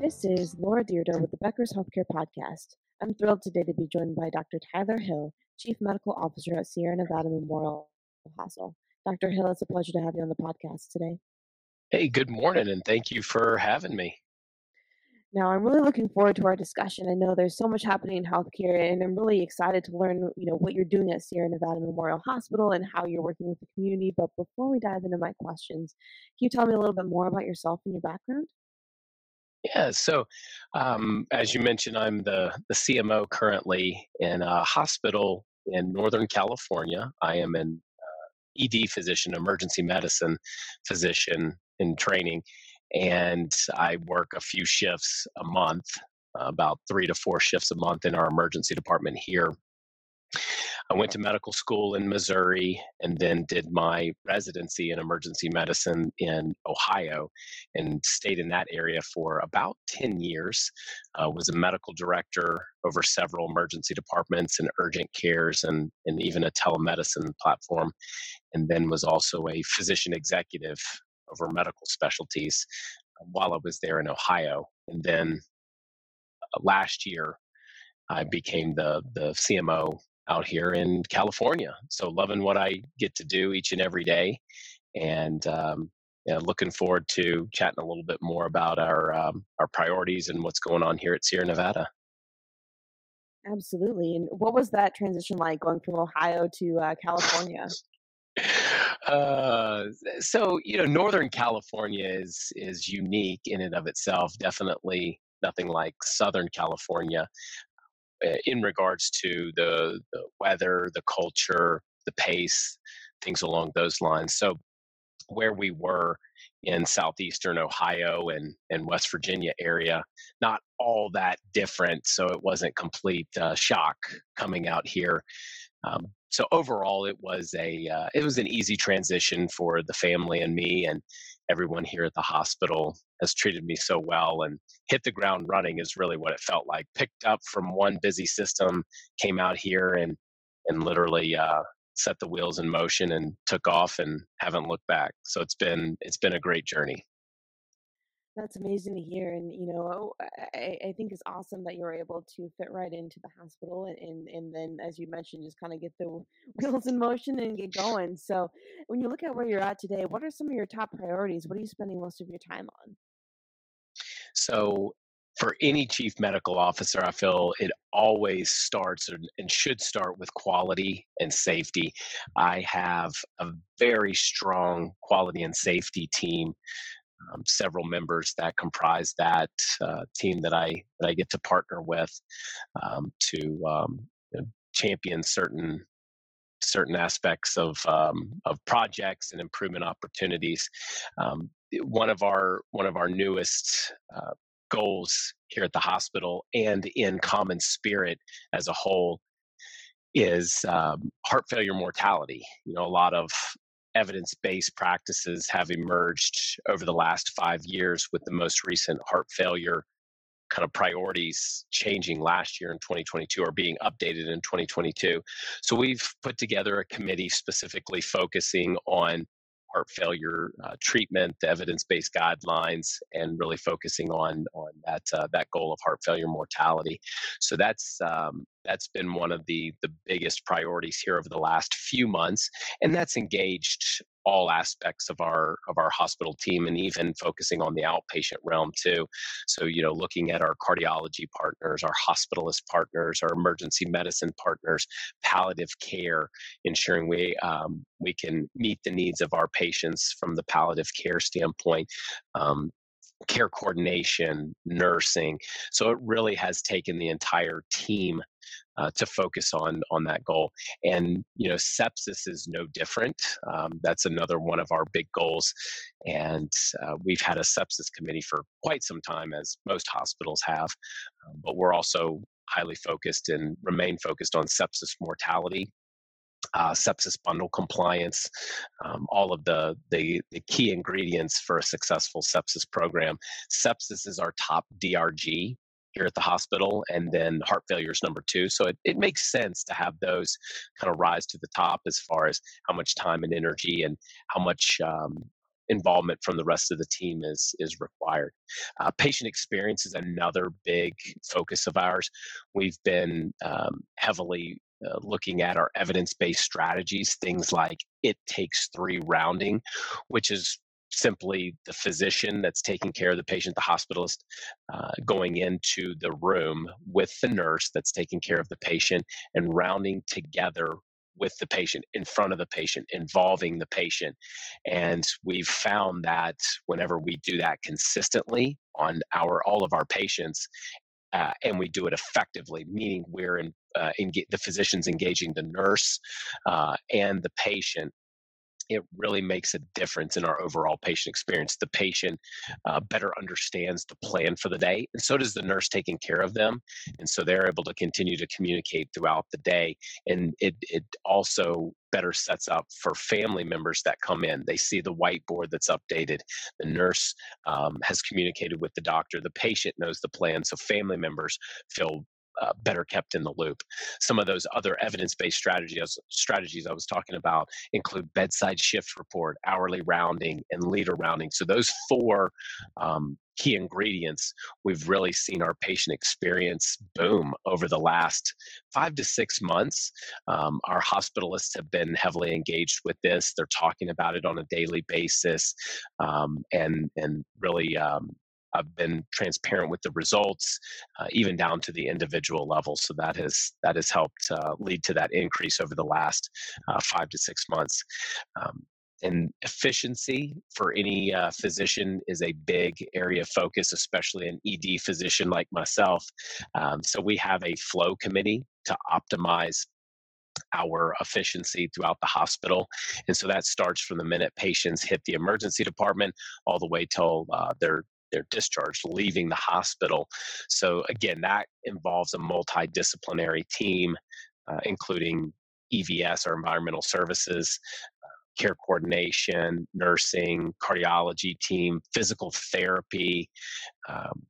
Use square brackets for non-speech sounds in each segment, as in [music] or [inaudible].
This is Laura Dyrda with the Becker's Healthcare Podcast. I'm thrilled today to be joined by Dr. Tyler Hill, Chief Medical Officer at Sierra Nevada Memorial Hospital. Dr. Hill, it's a pleasure to have you on the podcast today. Hey, good morning, and thank you for having me. Now, I'm really looking forward to our discussion. I know there's so much happening in healthcare, and I'm really excited to learn, you know, what you're doing at Sierra Nevada Memorial Hospital and how you're working with the community. But before we dive into my questions, can you tell me a little bit more about yourself and your background? Yeah, so um, as you mentioned, I'm the, the CMO currently in a hospital in Northern California. I am an uh, ED physician, emergency medicine physician in training, and I work a few shifts a month, about three to four shifts a month in our emergency department here I went to medical school in Missouri and then did my residency in emergency medicine in Ohio and stayed in that area for about 10 years. Uh, was a medical director over several emergency departments and urgent cares and, and even a telemedicine platform. And then was also a physician executive over medical specialties uh, while I was there in Ohio. And then uh, last year, I became the the CMO out here in California. So loving what I get to do each and every day, and um, yeah, looking forward to chatting a little bit more about our um, our priorities and what's going on here at Sierra Nevada. Absolutely. And what was that transition like going from Ohio to uh, California? Uh, so you know, Northern California is is unique in and of itself. Definitely nothing like Southern California. Uh, in regards to the, the weather, the culture, the pace, things along those lines. So, where we were in southeastern Ohio and, and West Virginia area, not all that different. So it wasn't complete uh, shock coming out here. Um, so overall, it was a uh, it was an easy transition for the family and me, and everyone here at the hospital has treated me so well and hit the ground running is really what it felt like. Picked up from one busy system, came out here and and literally uh, set the wheels in motion and took off and haven't looked back. So it's been it's been a great journey. That's amazing to hear, and you know, I, I think it's awesome that you're able to fit right into the hospital, and and, and then, as you mentioned, just kind of get the [laughs] wheels in motion and get going. So, when you look at where you're at today, what are some of your top priorities? What are you spending most of your time on? So, for any chief medical officer, I feel it always starts and should start with quality and safety. I have a very strong quality and safety team um, several members that comprise that uh, team that I that I get to partner with um, to um, you know, champion certain certain aspects of um, of projects and improvement opportunities. Um, one of our one of our newest uh, goals here at the hospital and in CommonSpirit as a whole is um, heart failure mortality. You know, a lot of evidence based practices have emerged over the last five years, with the most recent heart failure kind of priorities changing last year in 2022 or being updated in 2022. So we've put together a committee specifically focusing on heart failure uh, treatment, the evidence-based guidelines, and really focusing on on that uh, that goal of heart failure mortality. So that's um, that's been one of the the biggest priorities here over the last few months, and that's engaged all aspects of our of our hospital team and even focusing on the outpatient realm too. So you know looking at our cardiology partners our hospitalist partners our emergency medicine partners palliative care ensuring we um, we can meet the needs of our patients from the palliative care standpoint um, care coordination nursing. So it really has taken the entire team uh, to focus on on that goal. And you know, sepsis is no different. Um, that's another one of our big goals, and uh, we've had a sepsis committee for quite some time, as most hospitals have. Um, but we're also highly focused and remain focused on sepsis mortality uh, sepsis bundle compliance, um, all of the, the, the key ingredients for a successful sepsis program. Sepsis is our top DRG here at the hospital, and then heart failure is number two. So it, it makes sense to have those kind of rise to the top as far as how much time and energy and how much um, involvement from the rest of the team is is required. Uh, patient experience is another big focus of ours. We've been um, heavily uh, looking at our evidence based strategies, things like it takes three rounding, which is simply the physician that's taking care of the patient, the hospitalist, uh, going into the room with the nurse that's taking care of the patient and rounding together with the patient in front of the patient involving the patient. And we've found that whenever we do that consistently on our all of our patients uh, and we do it effectively, meaning we're in, uh, the physician's engaging the nurse uh, and the patient it really makes a difference in our overall patient experience. The patient uh, better understands the plan for the day, and so does the nurse taking care of them. And so they're able to continue to communicate throughout the day. And it, it also better sets up for family members that come in. They see the whiteboard that's updated. The nurse um, has communicated with the doctor. The patient knows the plan. So family members feel uh, better kept in the loop. Some of those other evidence-based strategies strategies I was talking about include bedside shift report, hourly rounding, and leader rounding. So those four um, key ingredients, we've really seen our patient experience boom over the last five to six months. Um, our hospitalists have been heavily engaged with this. They're talking about it on a daily basis, um, and and really um, I've been transparent with the results, uh, even down to the individual level. So that has that has helped uh, lead to that increase over the last uh, five to six months. Um, and efficiency for any uh, physician is a big area of focus, especially an ED physician like myself. Um, so we have a flow committee to optimize our efficiency throughout the hospital. And so that starts from the minute patients hit the emergency department all the way till uh, they're they're discharged, leaving the hospital. So again, that involves a multidisciplinary team, uh, including EVS or environmental services, uh, care coordination, nursing, cardiology team, physical therapy, um,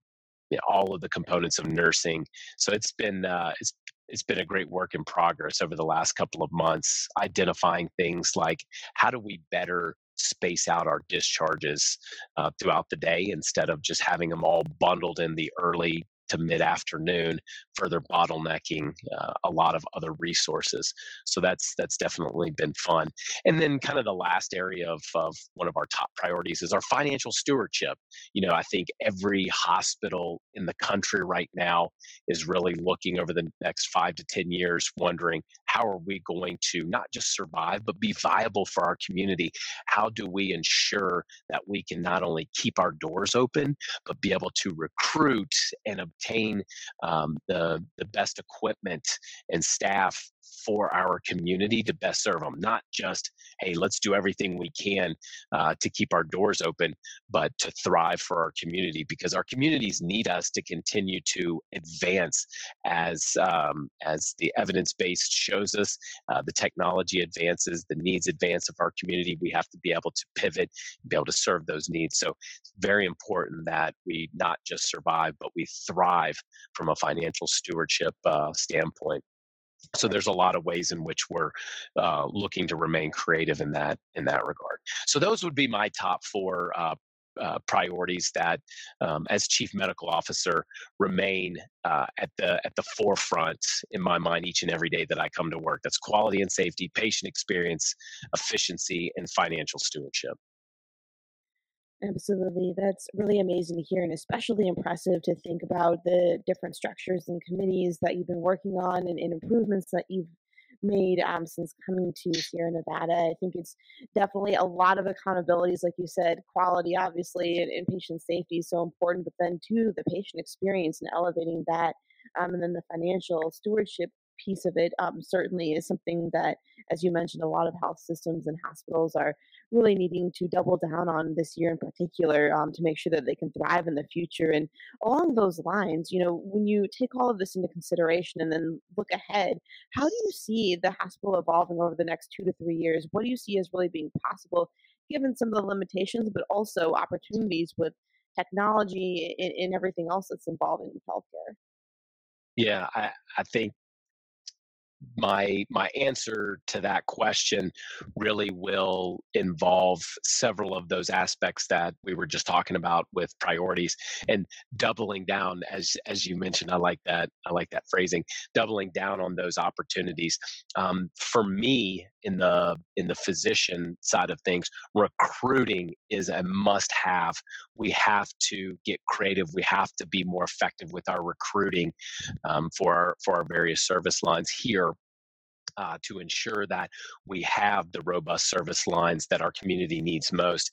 you know, all of the components of nursing. So it's been uh, it's it's been a great work in progress over the last couple of months, identifying things like how do we better space out our discharges uh, throughout the day instead of just having them all bundled in the early to mid afternoon, further bottlenecking uh, a lot of other resources. So that's that's definitely been fun. And then kind of the last area of, of one of our top priorities is our financial stewardship. You know, I think every hospital in the country right now is really looking over the next five to ten years, wondering how are we going to not just survive but be viable for our community. How do we ensure that we can not only keep our doors open but be able to recruit and obtain um, the the best equipment and staff for our community to best serve them. Not just, hey, let's do everything we can uh, to keep our doors open, but to thrive for our community because our communities need us to continue to advance as um, as the evidence base shows us. Uh, the technology advances, the needs advance of our community. We have to be able to pivot, be able to serve those needs. So it's very important that we not just survive, but we thrive from a financial stewardship uh, standpoint so there's a lot of ways in which we're uh, looking to remain creative in that in that regard so those would be my top four uh, uh, priorities that, um, as chief medical officer, remain uh, at the at the forefront in my mind each and every day that I come to work. That's quality and safety, patient experience, efficiency, and financial stewardship. Absolutely. That's really amazing to hear, and especially impressive to think about the different structures and committees that you've been working on and, and improvements that you've made um, since coming to Sierra Nevada. I think it's definitely a lot of accountabilities, like you said, quality, obviously, and, and patient safety is so important, but then too, the patient experience and elevating that um, and then the financial stewardship piece of it um, certainly is something that, as you mentioned, a lot of health systems and hospitals are really needing to double down on this year in particular um, to make sure that they can thrive in the future. And along those lines, you know, when you take all of this into consideration and then look ahead, how do you see the hospital evolving over the next two to three years? What do you see as really being possible, given some of the limitations, but also opportunities with technology and, and everything else that's involving with healthcare? Yeah, I, I think my my answer to that question really will involve several of those aspects that we were just talking about with priorities and doubling down as as you mentioned i like that i like that phrasing doubling down on those opportunities. Um, for me in the in the physician side of things recruiting is a must have we have to get creative. We have to be more effective with our recruiting um, for our for our various service lines here uh, to ensure that we have the robust service lines that our community needs most.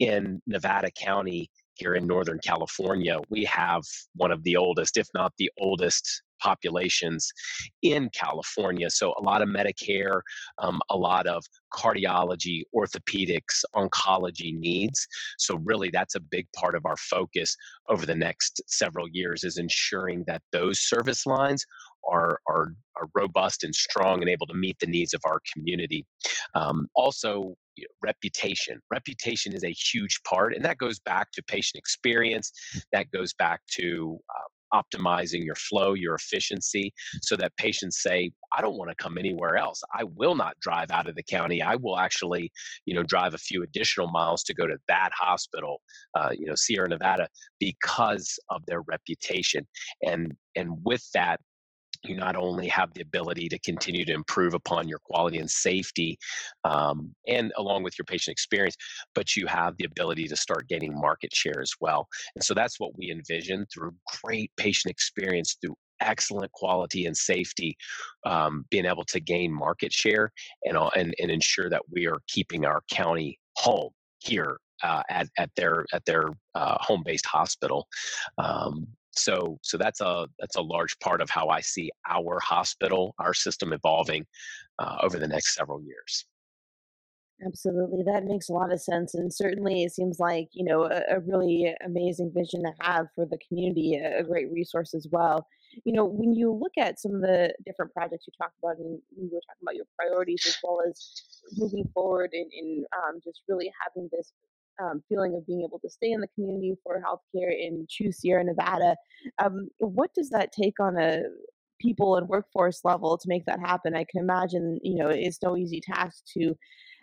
In Nevada County, here in Northern California, we have one of the oldest, if not the oldest, populations in California. So, a lot of Medicare, um, a lot of cardiology, orthopedics, oncology needs. So, really, that's a big part of our focus over the next several years is ensuring that those service lines are, are, are robust and strong and able to meet the needs of our community. Um, also, reputation. Reputation is a huge part, and that goes back to patient experience. That goes back to uh, optimizing your flow, your efficiency, so that patients say, "I don't want to come anywhere else. I will not drive out of the county. I will actually, you know, drive a few additional miles to go to that hospital, uh, you know, Sierra Nevada, because of their reputation." And and with that, you not only have the ability to continue to improve upon your quality and safety um, and along with your patient experience but you have the ability to start gaining market share as well and so that's what we envision through great patient experience through excellent quality and safety um, being able to gain market share and, and, and ensure that we are keeping our county home here uh, at, at their at their uh, home based hospital. Um, so so that's a that's a large part of how I see our hospital, our system evolving uh, over the next several years. Absolutely. That makes a lot of sense. And certainly it seems like, you know, a, a really amazing vision to have for the community, a, great resource as well. You know, when you look at some of the different projects you talked about, and you were talking about your priorities as well as moving forward and, and um, just really having this um, feeling of being able to stay in the community for healthcare in choose Sierra Nevada. Um, what does that take on a people and workforce level to make that happen? I can imagine, you know, it's no easy task to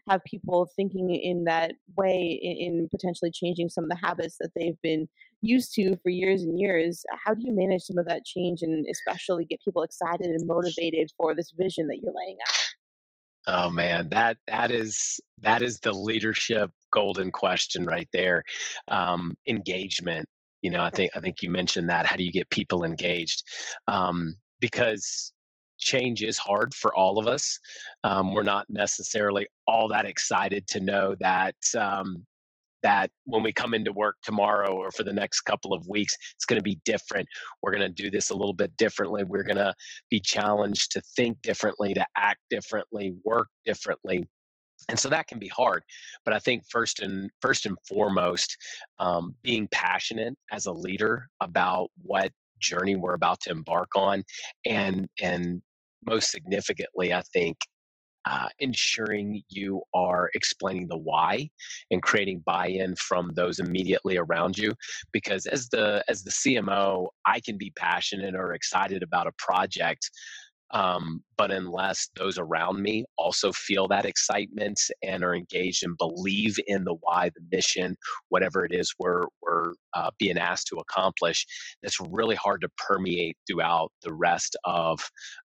have people thinking in that way in, in potentially changing some of the habits that they've been used to for years and years. How do you manage some of that change and especially get people excited and motivated for this vision that you're laying out? Oh man, that that is that is the leadership golden question right there. Um, engagement. You know, I think I think you mentioned that. How do you get people engaged? Um, because change is hard for all of us. Um, we're not necessarily all that excited to know that um, that when we come into work tomorrow or for the next couple of weeks, it's going to be different. We're going to do this a little bit differently. We're going to be challenged to think differently, to act differently, work differently. And so that can be hard, but I think first and first and foremost, um, being passionate as a leader about what journey we're about to embark on, and and most significantly, I think uh, ensuring you are explaining the why and creating buy-in from those immediately around you because as the as the cmo i can be passionate or excited about a project um, but unless those around me also feel that excitement and are engaged and believe in the why, the mission, whatever it is we're, we're uh, being asked to accomplish, that's really hard to permeate throughout the rest of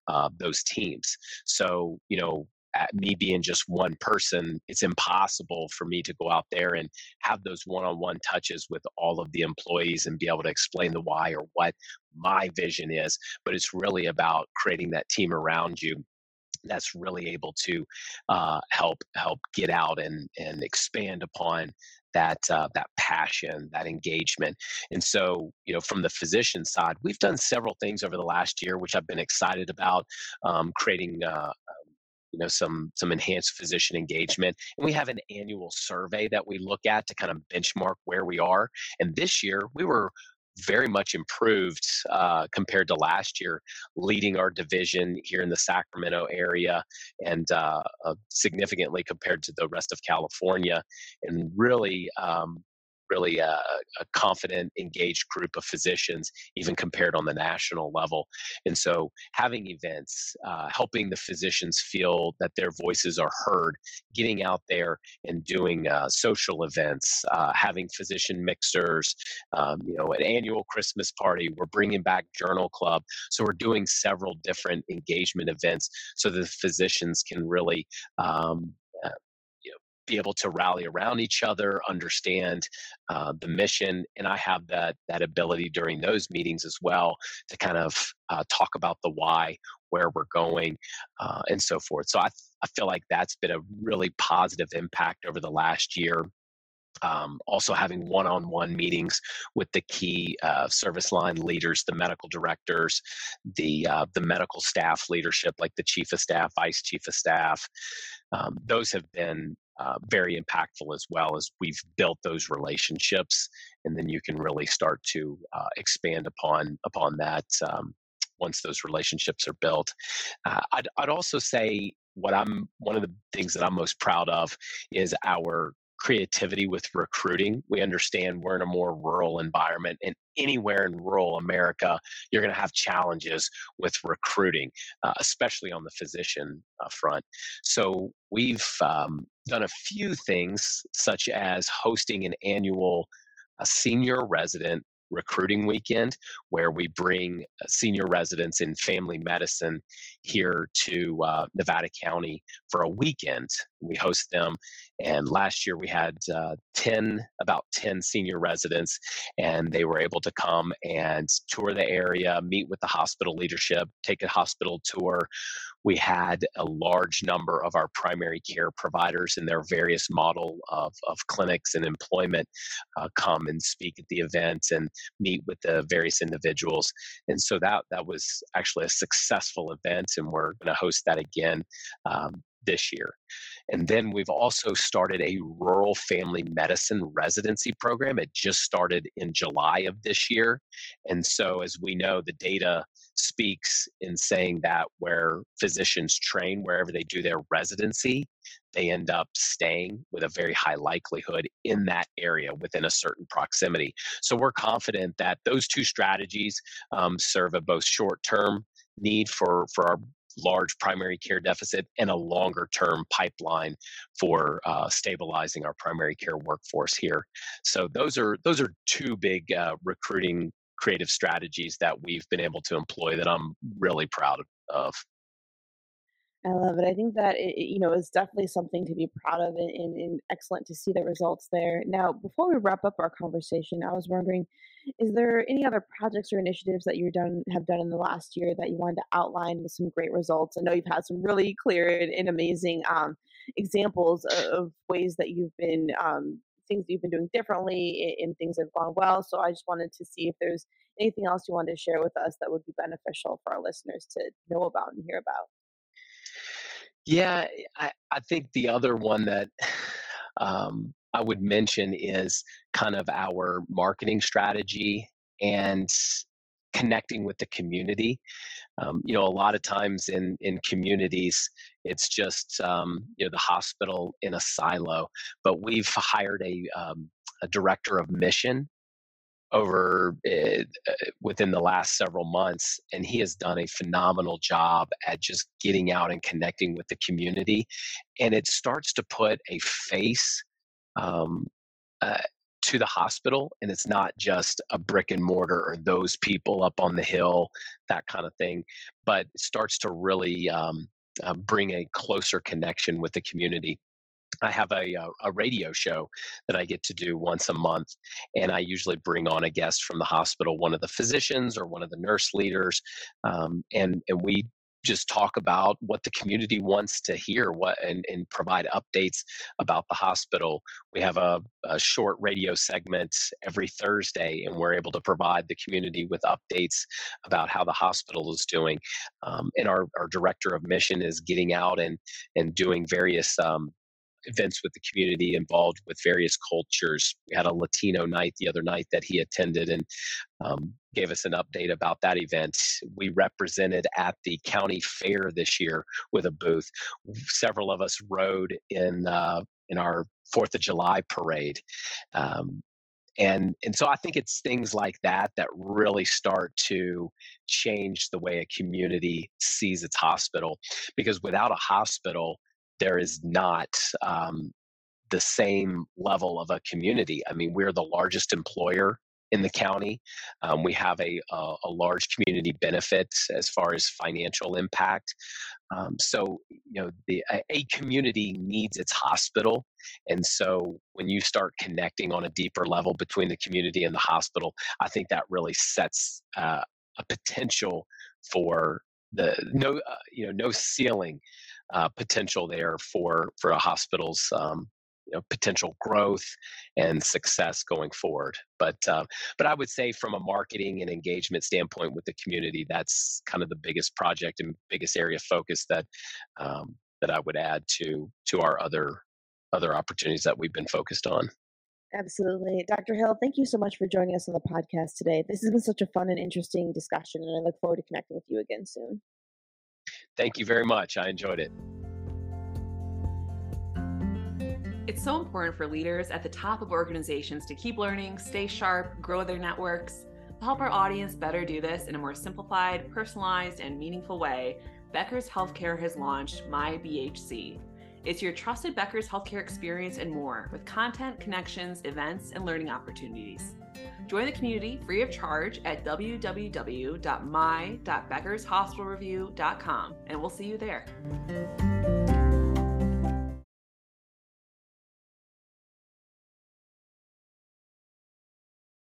uh, those teams. So, you know, me being just one person, it's impossible for me to go out there and have those one on one touches with all of the employees and be able to explain the why or what my vision is. But it's really about creating that team around you that's really able to uh, help help get out and and expand upon that uh, that passion, that engagement. And so, you know, from the physician side, we've done several things over the last year, which I've been excited about, um, creating. Uh, you know some some enhanced physician engagement and we have an annual survey that we look at to kind of benchmark where we are and this year we were very much improved uh, compared to last year, leading our division here in the Sacramento area and uh, uh, significantly compared to the rest of California, and really um, really a, a, confident, engaged group of physicians, even compared on the national level. And so, having events, uh, helping the physicians feel that their voices are heard, getting out there and doing uh, social events, uh, having physician mixers, um, you know, an annual Christmas party. We're bringing back Journal Club. So, we're doing several different engagement events so the physicians can really um, be able to rally around each other, understand uh, the mission, and I have that that ability during those meetings as well to kind of uh, talk about the why, where we're going, uh, and so forth. So I I feel like that's been a really positive impact over the last year. Um, also having one-on-one meetings with the key uh, service line leaders, the medical directors, the uh, the medical staff leadership, like the chief of staff, vice chief of staff. Um, those have been uh, very impactful as well as we've built those relationships, and then you can really start to uh, expand upon upon that um, once those relationships are built. Uh, I'd, I'd also say what I'm one of the things that I'm most proud of is our creativity with recruiting. We understand we're in a more rural environment, and anywhere in rural America, you're going to have challenges with recruiting, uh, especially on the physician uh, front. So we've um, done a few things, such as hosting an annual a senior resident recruiting weekend where we bring uh, senior residents in family medicine here to uh, Nevada County for a weekend. We host them, and last year we had uh, 10, about 10 senior residents, and they were able to come and tour the area, meet with the hospital leadership, take a hospital tour we had a large number of our primary care providers in their various model of, of clinics and employment uh, come and speak at the event and meet with the various individuals. And so that that was actually a successful event, and we're going to host that again um, this year. And then we've also started a rural family medicine residency program. It just started in July of this year. And so, as we know, the data speaks in saying that where physicians train, wherever they do their residency, they end up staying with a very high likelihood in that area within a certain proximity. So, we're confident that those two strategies um, serve a both short term need for, for our large primary care deficit and a longer term pipeline for uh, stabilizing our primary care workforce here. So those are those are two big uh, recruiting creative strategies that we've been able to employ that I'm really proud of. I love it. I think that it, you know is definitely something to be proud of, and, and, and, excellent to see the results there. Now, before we wrap up our conversation, I was wondering, is there any other projects or initiatives that you done have done in the last year that you wanted to outline with some great results? I know you've had some really clear and, and amazing um, examples of, of, ways that you've been um, things that you've been doing differently and, things have gone well. So I just wanted to see if there's anything else you wanted to share with us that would be beneficial for our listeners to know about and hear about. Yeah, I, I think the other one that [sighs] um, I would mention is kind of our marketing strategy and connecting with the community. Um, you know, a lot of times in in communities, it's just um, you know the hospital in a silo. But we've hired a um, a director of mission over uh, within the last several months and he has done a phenomenal job at just getting out and connecting with the community and it starts to put a face um, uh, to the hospital and it's not just a brick and mortar or those people up on the hill that kind of thing but it starts to really um, uh, bring a closer connection with the community. I have a, uh, a radio show that I get to do once a month, and I usually bring on a guest from the hospital, one of the physicians or one of the nurse leaders, um, and and we just talk about what the community wants to hear what and, and provide updates about the hospital. We have a, a, short radio segment every thursday and we're able to provide the community with updates about how the hospital is doing um, and our, our director of mission is getting out and and doing various um, events with the community involved with various cultures. We had a Latino night the other night that he attended and um, gave us an update about that event. We represented at the county fair this year with a booth. Several of us rode in uh, in our Fourth of July parade. Um, and and so I think it's things like that that really start to change the way a community sees its hospital because without a hospital there is not um, the same level of a community. I mean, we're the largest employer in the county. Um, we have a, a, a, large community benefit as far as financial impact. Um, so, you know, the, a, community needs its hospital. And so when you start connecting on a deeper level between the community and the hospital, I think that really sets uh, a potential for the no, uh, you know, no ceiling uh, potential there for for a hospital's um, you know, potential growth and success going forward. But uh, but I would say from a marketing and engagement standpoint with the community, that's kind of the biggest project and biggest area of focus that um, that I would add to to our other other opportunities that we've been focused on. Absolutely. Dr. Hill, thank you so much for joining us on the podcast today. This has been such a fun and interesting discussion, and I look forward to connecting with you again soon. Thank you very much. I enjoyed it. It's so important for leaders at the top of organizations to keep learning, stay sharp, grow their networks. To help our audience better do this in a more simplified, personalized, and meaningful way, Becker's Healthcare has launched My BHC. It's your trusted Becker's healthcare experience and more with content, connections, events, and learning opportunities. Join the community free of charge at www.my.beckershospitalreview.com and we'll see you there.